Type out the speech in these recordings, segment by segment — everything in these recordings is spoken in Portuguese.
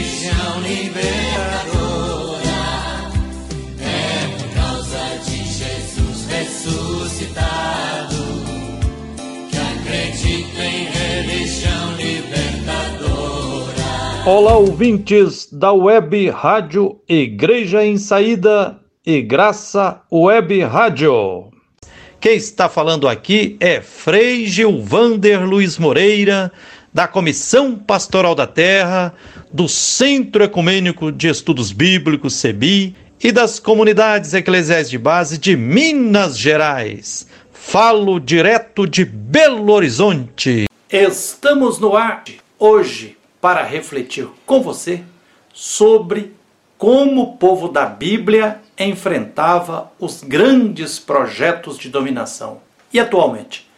religião libertadora. É por causa de Jesus ressuscitado que acredito em religião libertadora. Olá, ouvintes da Web Rádio Igreja em Saída e Graça Web Rádio. Quem está falando aqui é Frei Gilvander Luiz Moreira, da Comissão Pastoral da Terra, do Centro Ecumênico de Estudos Bíblicos, CEBI, e das comunidades eclesiais de base de Minas Gerais. Falo direto de Belo Horizonte. Estamos no ar hoje para refletir com você sobre como o povo da Bíblia enfrentava os grandes projetos de dominação. E atualmente,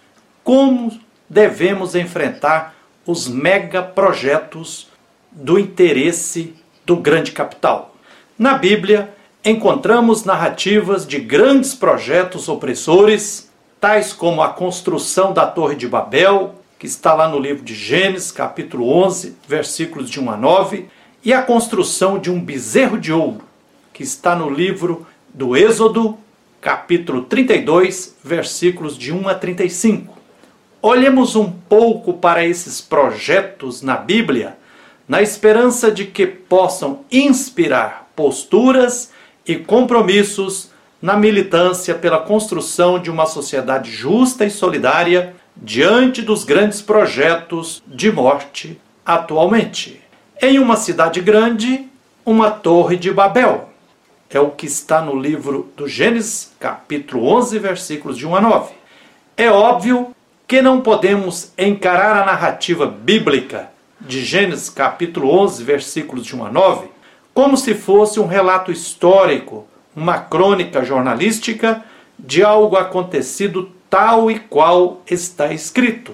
como devemos enfrentar os megaprojetos do interesse do grande capital? Na Bíblia, encontramos narrativas de grandes projetos opressores, tais como a construção da Torre de Babel, que está lá no livro de Gênesis, capítulo 11, versículos de 1 a 9, e a construção de um bezerro de ouro, que está no livro do Êxodo, capítulo 32, versículos de 1 a 35. Olhemos um pouco para esses projetos na Bíblia, na esperança de que possam inspirar posturas e compromissos na militância pela construção de uma sociedade justa e solidária diante dos grandes projetos de morte atualmente. Em uma cidade grande, uma torre de Babel. É o que está no livro do Gênesis, capítulo 11, versículos de 1 a 9. É óbvio que não podemos encarar a narrativa bíblica de Gênesis, capítulo 11, versículos de 1 a 9, como se fosse um relato histórico, uma crônica jornalística de algo acontecido tal e qual está escrito.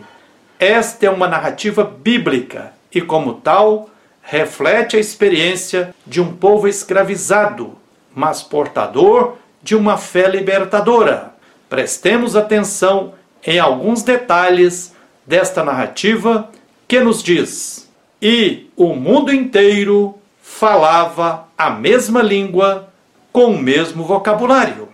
Esta é uma narrativa bíblica e, como tal, reflete a experiência de um povo escravizado, mas portador de uma fé libertadora. Prestemos atenção em alguns detalhes desta narrativa que nos diz: E o mundo inteiro falava a mesma língua com o mesmo vocabulário.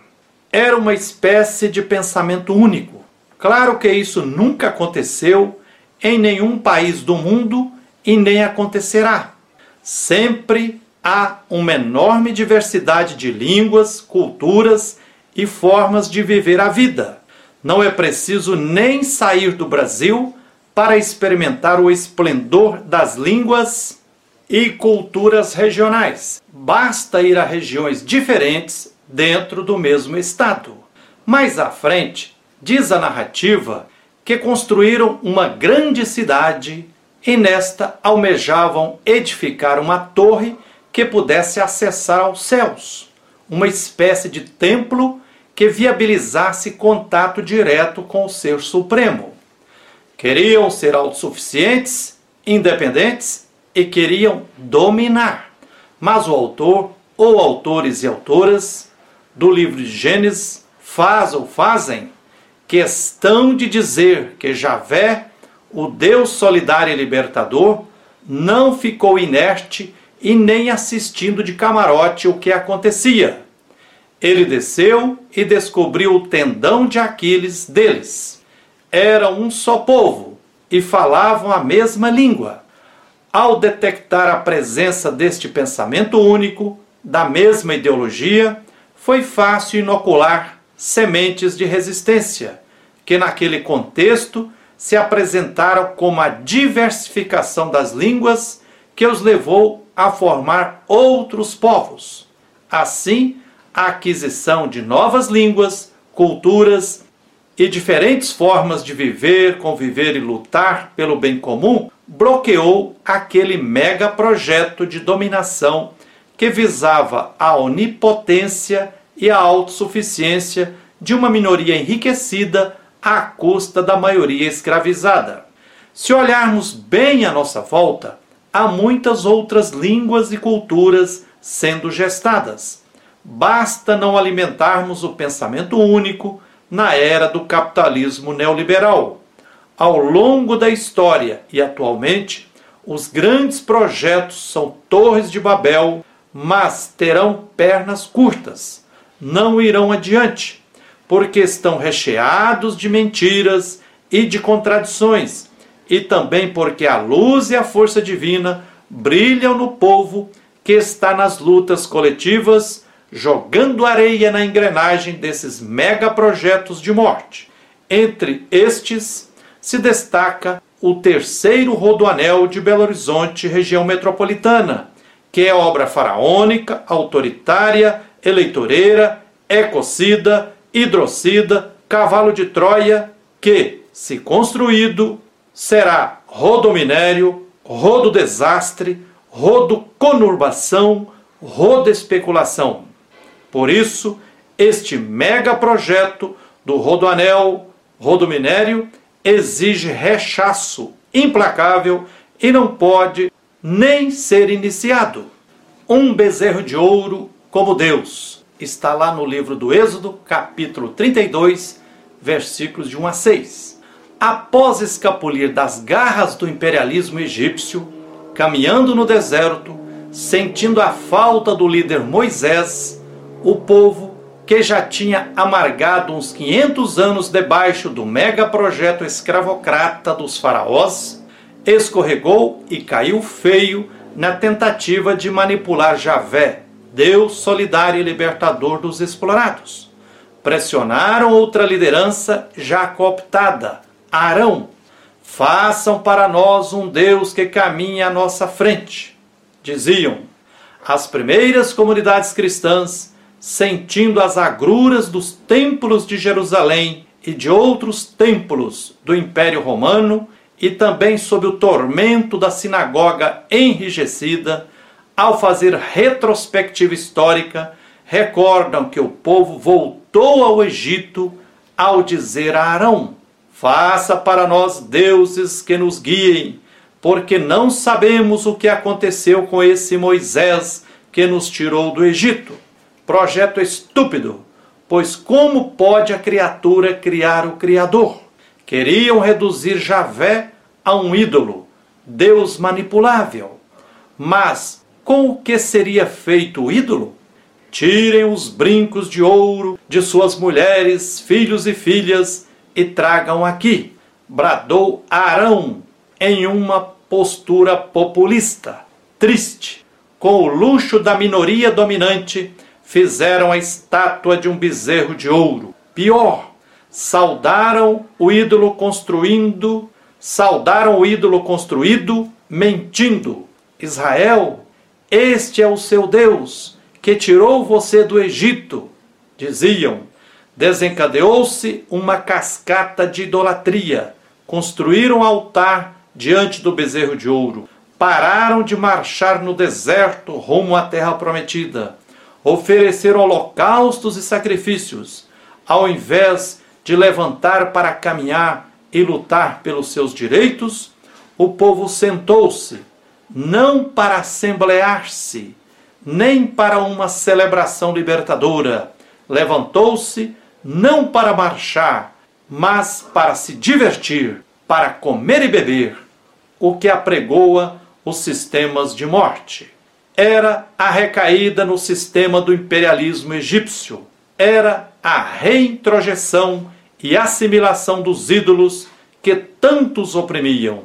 Era uma espécie de pensamento único. Claro que isso nunca aconteceu em nenhum país do mundo e nem acontecerá. Sempre há uma enorme diversidade de línguas, culturas e formas de viver a vida. Não é preciso nem sair do Brasil para experimentar o esplendor das línguas e culturas regionais. Basta ir a regiões diferentes dentro do mesmo estado. Mais à frente, diz a narrativa que construíram uma grande cidade e nesta almejavam edificar uma torre que pudesse acessar aos céus, uma espécie de templo que viabilizasse contato direto com o Ser Supremo. Queriam ser autossuficientes, independentes e queriam dominar. Mas o autor, ou autores e autoras, do livro de Gênesis faz ou fazem questão de dizer que Javé o Deus solidário e libertador não ficou inerte e nem assistindo de camarote o que acontecia. Ele desceu e descobriu o tendão de Aquiles deles. Eram um só povo e falavam a mesma língua. Ao detectar a presença deste pensamento único, da mesma ideologia, foi fácil inocular sementes de resistência, que naquele contexto se apresentaram como a diversificação das línguas que os levou a formar outros povos. Assim, a aquisição de novas línguas, culturas e diferentes formas de viver, conviver e lutar pelo bem comum bloqueou aquele mega projeto de dominação que visava a onipotência e a autossuficiência de uma minoria enriquecida à custa da maioria escravizada. Se olharmos bem à nossa volta, há muitas outras línguas e culturas sendo gestadas. Basta não alimentarmos o pensamento único na era do capitalismo neoliberal. Ao longo da história e atualmente, Os grandes projetos são torres de Babel, mas terão pernas curtas, não irão adiante, porque estão recheados de mentiras e de contradições, e também porque a luz e a força divina brilham no povo que está nas lutas coletivas, jogando areia na engrenagem desses megaprojetos de morte. Entre estes se destaca o terceiro rodoanel de Belo Horizonte, região metropolitana, que é obra faraônica, autoritária, eleitoreira, ecocida, hidrocida, cavalo de Troia, que, se construído, será rodominério, rododesastre, rodoconurbação, rodoespeculação. Por isso, este mega projeto do rodoanel, rodominério, exige rechaço implacável e não pode nem ser iniciado. Um bezerro de ouro como Deus. Está lá no livro do Êxodo, capítulo 32, versículos de 1 a 6. Após escapulir das garras do imperialismo egípcio, caminhando no deserto, sentindo a falta do líder Moisés, o povo que já tinha amargado uns 500 anos debaixo do mega projeto escravocrata dos faraós, escorregou e caiu feio na tentativa de manipular Javé, Deus solidário e libertador dos explorados. Pressionaram outra liderança já cooptada, Arão. Façam para nós um Deus que caminhe à nossa frente. Diziam. As primeiras comunidades cristãs sentindo as agruras dos templos de Jerusalém e de outros templos do Império Romano, e também sob o tormento da sinagoga enrijecida, ao fazer retrospectiva histórica, recordam que o povo voltou ao Egito ao dizer a Arão: Faça para nós deuses que nos guiem, porque não sabemos o que aconteceu com esse Moisés que nos tirou do Egito. Projeto estúpido, pois como pode a criatura criar o Criador? Queriam reduzir Javé a um ídolo, Deus manipulável. Mas com o que seria feito o ídolo? Tirem os brincos de ouro de suas mulheres, filhos e filhas e tragam aqui, bradou Arão em uma postura populista, triste, com o luxo da minoria dominante fizeram a estátua de um bezerro de ouro. Pior, saudaram o ídolo construindo, saudaram o ídolo construído mentindo. Israel, este é o seu Deus, que tirou você do Egito, diziam. Desencadeou-se uma cascata de idolatria. Construíram altar diante do bezerro de ouro. Pararam de marchar no deserto rumo à terra prometida oferecer holocaustos e sacrifícios, ao invés de levantar para caminhar e lutar pelos seus direitos, o povo sentou-se, não para assemblear-se, nem para uma celebração libertadora. Levantou-se não para marchar, mas para se divertir, para comer e beber, o que apregoa os sistemas de morte era a recaída no sistema do imperialismo egípcio, era a reintrojeção e assimilação dos ídolos que tantos oprimiam.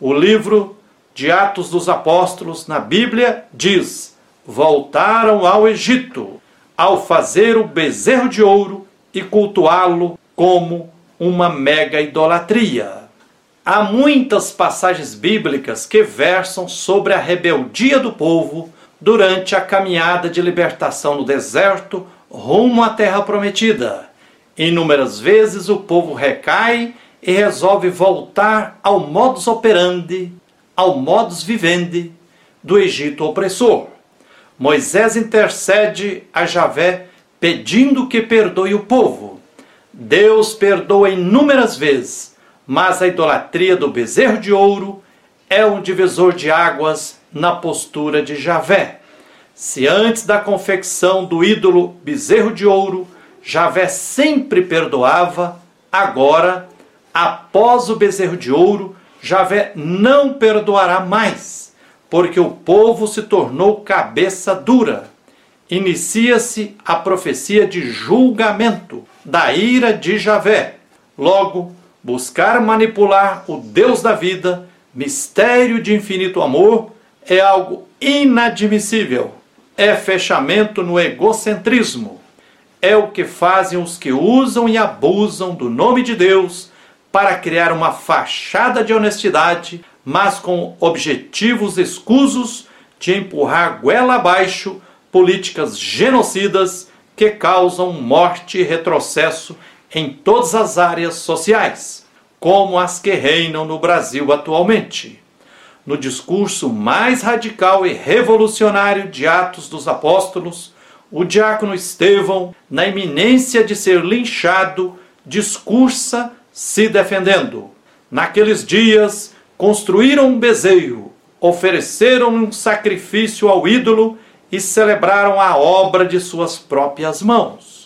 O livro de Atos dos Apóstolos na Bíblia diz: voltaram ao Egito ao fazer o bezerro de ouro e cultuá-lo como uma mega idolatria. Há muitas passagens bíblicas que versam sobre a rebeldia do povo durante a caminhada de libertação no deserto rumo à terra prometida. Inúmeras vezes o povo recai e resolve voltar ao modus operandi, ao modus vivendi do Egito opressor. Moisés intercede a Javé pedindo que perdoe o povo. Deus perdoa inúmeras vezes mas a idolatria do bezerro de ouro é um divisor de águas na postura de Javé. Se antes da confecção do ídolo bezerro de ouro, Javé sempre perdoava, agora, após o bezerro de ouro, Javé não perdoará mais, porque o povo se tornou cabeça dura. Inicia-se a profecia de julgamento da ira de Javé. Logo, buscar manipular o Deus da vida, mistério de infinito amor, é algo inadmissível. É fechamento no egocentrismo. É o que fazem os que usam e abusam do nome de Deus para criar uma fachada de honestidade, mas com objetivos escusos de empurrar goela abaixo políticas genocidas que causam morte e retrocesso em todas as áreas sociais, como as que reinam no Brasil atualmente. No discurso mais radical e revolucionário de Atos dos Apóstolos, o diácono Estevão, na iminência de ser linchado, discursa se defendendo. Naqueles dias, construíram um bezerro, ofereceram um sacrifício ao ídolo e celebraram a obra de suas próprias mãos.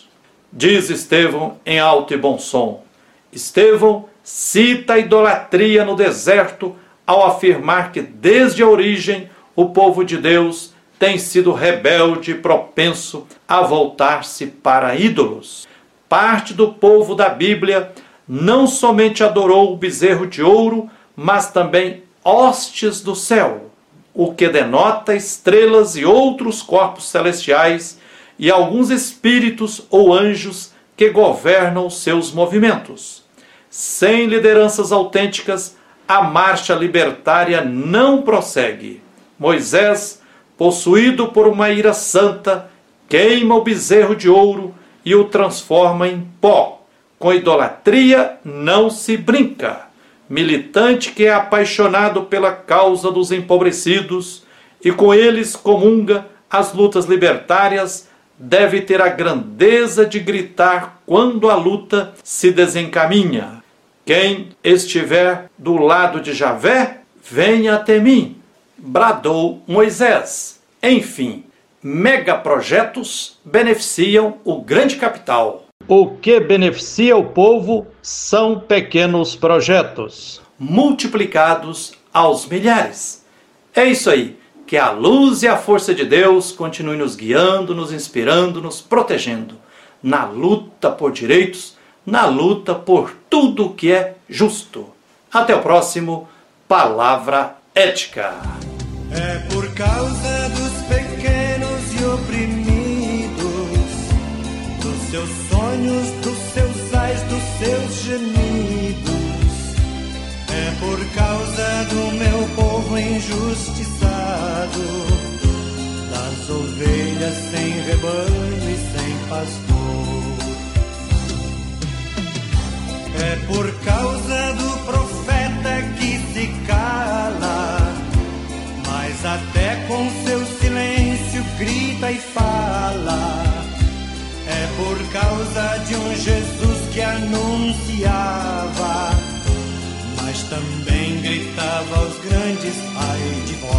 Diz Estevão em alto e bom som. Estevão cita a idolatria no deserto ao afirmar que desde a origem o povo de Deus tem sido rebelde e propenso a voltar-se para ídolos. Parte do povo da Bíblia não somente adorou o bezerro de ouro, mas também hostes do céu, o que denota estrelas e outros corpos celestiais e alguns espíritos ou anjos que governam seus movimentos. Sem lideranças autênticas, a marcha libertária não prossegue. Moisés, possuído por uma ira santa, queima o bezerro de ouro e o transforma em pó com idolatria não se brinca. Militante que é apaixonado pela causa dos empobrecidos e com eles comunga as lutas libertárias, deve ter a grandeza de gritar quando a luta se desencaminha. Quem estiver do lado de Javé, venha até mim, bradou Moisés. Enfim, megaprojetos beneficiam o grande capital. O que beneficia o povo são pequenos projetos, multiplicados aos milhares. É isso aí. Que a luz e a força de Deus continuem nos guiando, nos inspirando, nos protegendo na luta por direitos, na luta por tudo que é justo. Até o próximo Palavra Ética. É por causa dos pequenos e oprimidos, dos seus sonhos, dos seus ais, dos seus gemidos. É por causa do meu povo injustiçado, das ovelhas sem rebanho e sem pastor. É por causa do profeta que se cala, mas até com seu silêncio grita e fala é por causa de um Jesus que anunciava, também gritava aos grandes: ai de vós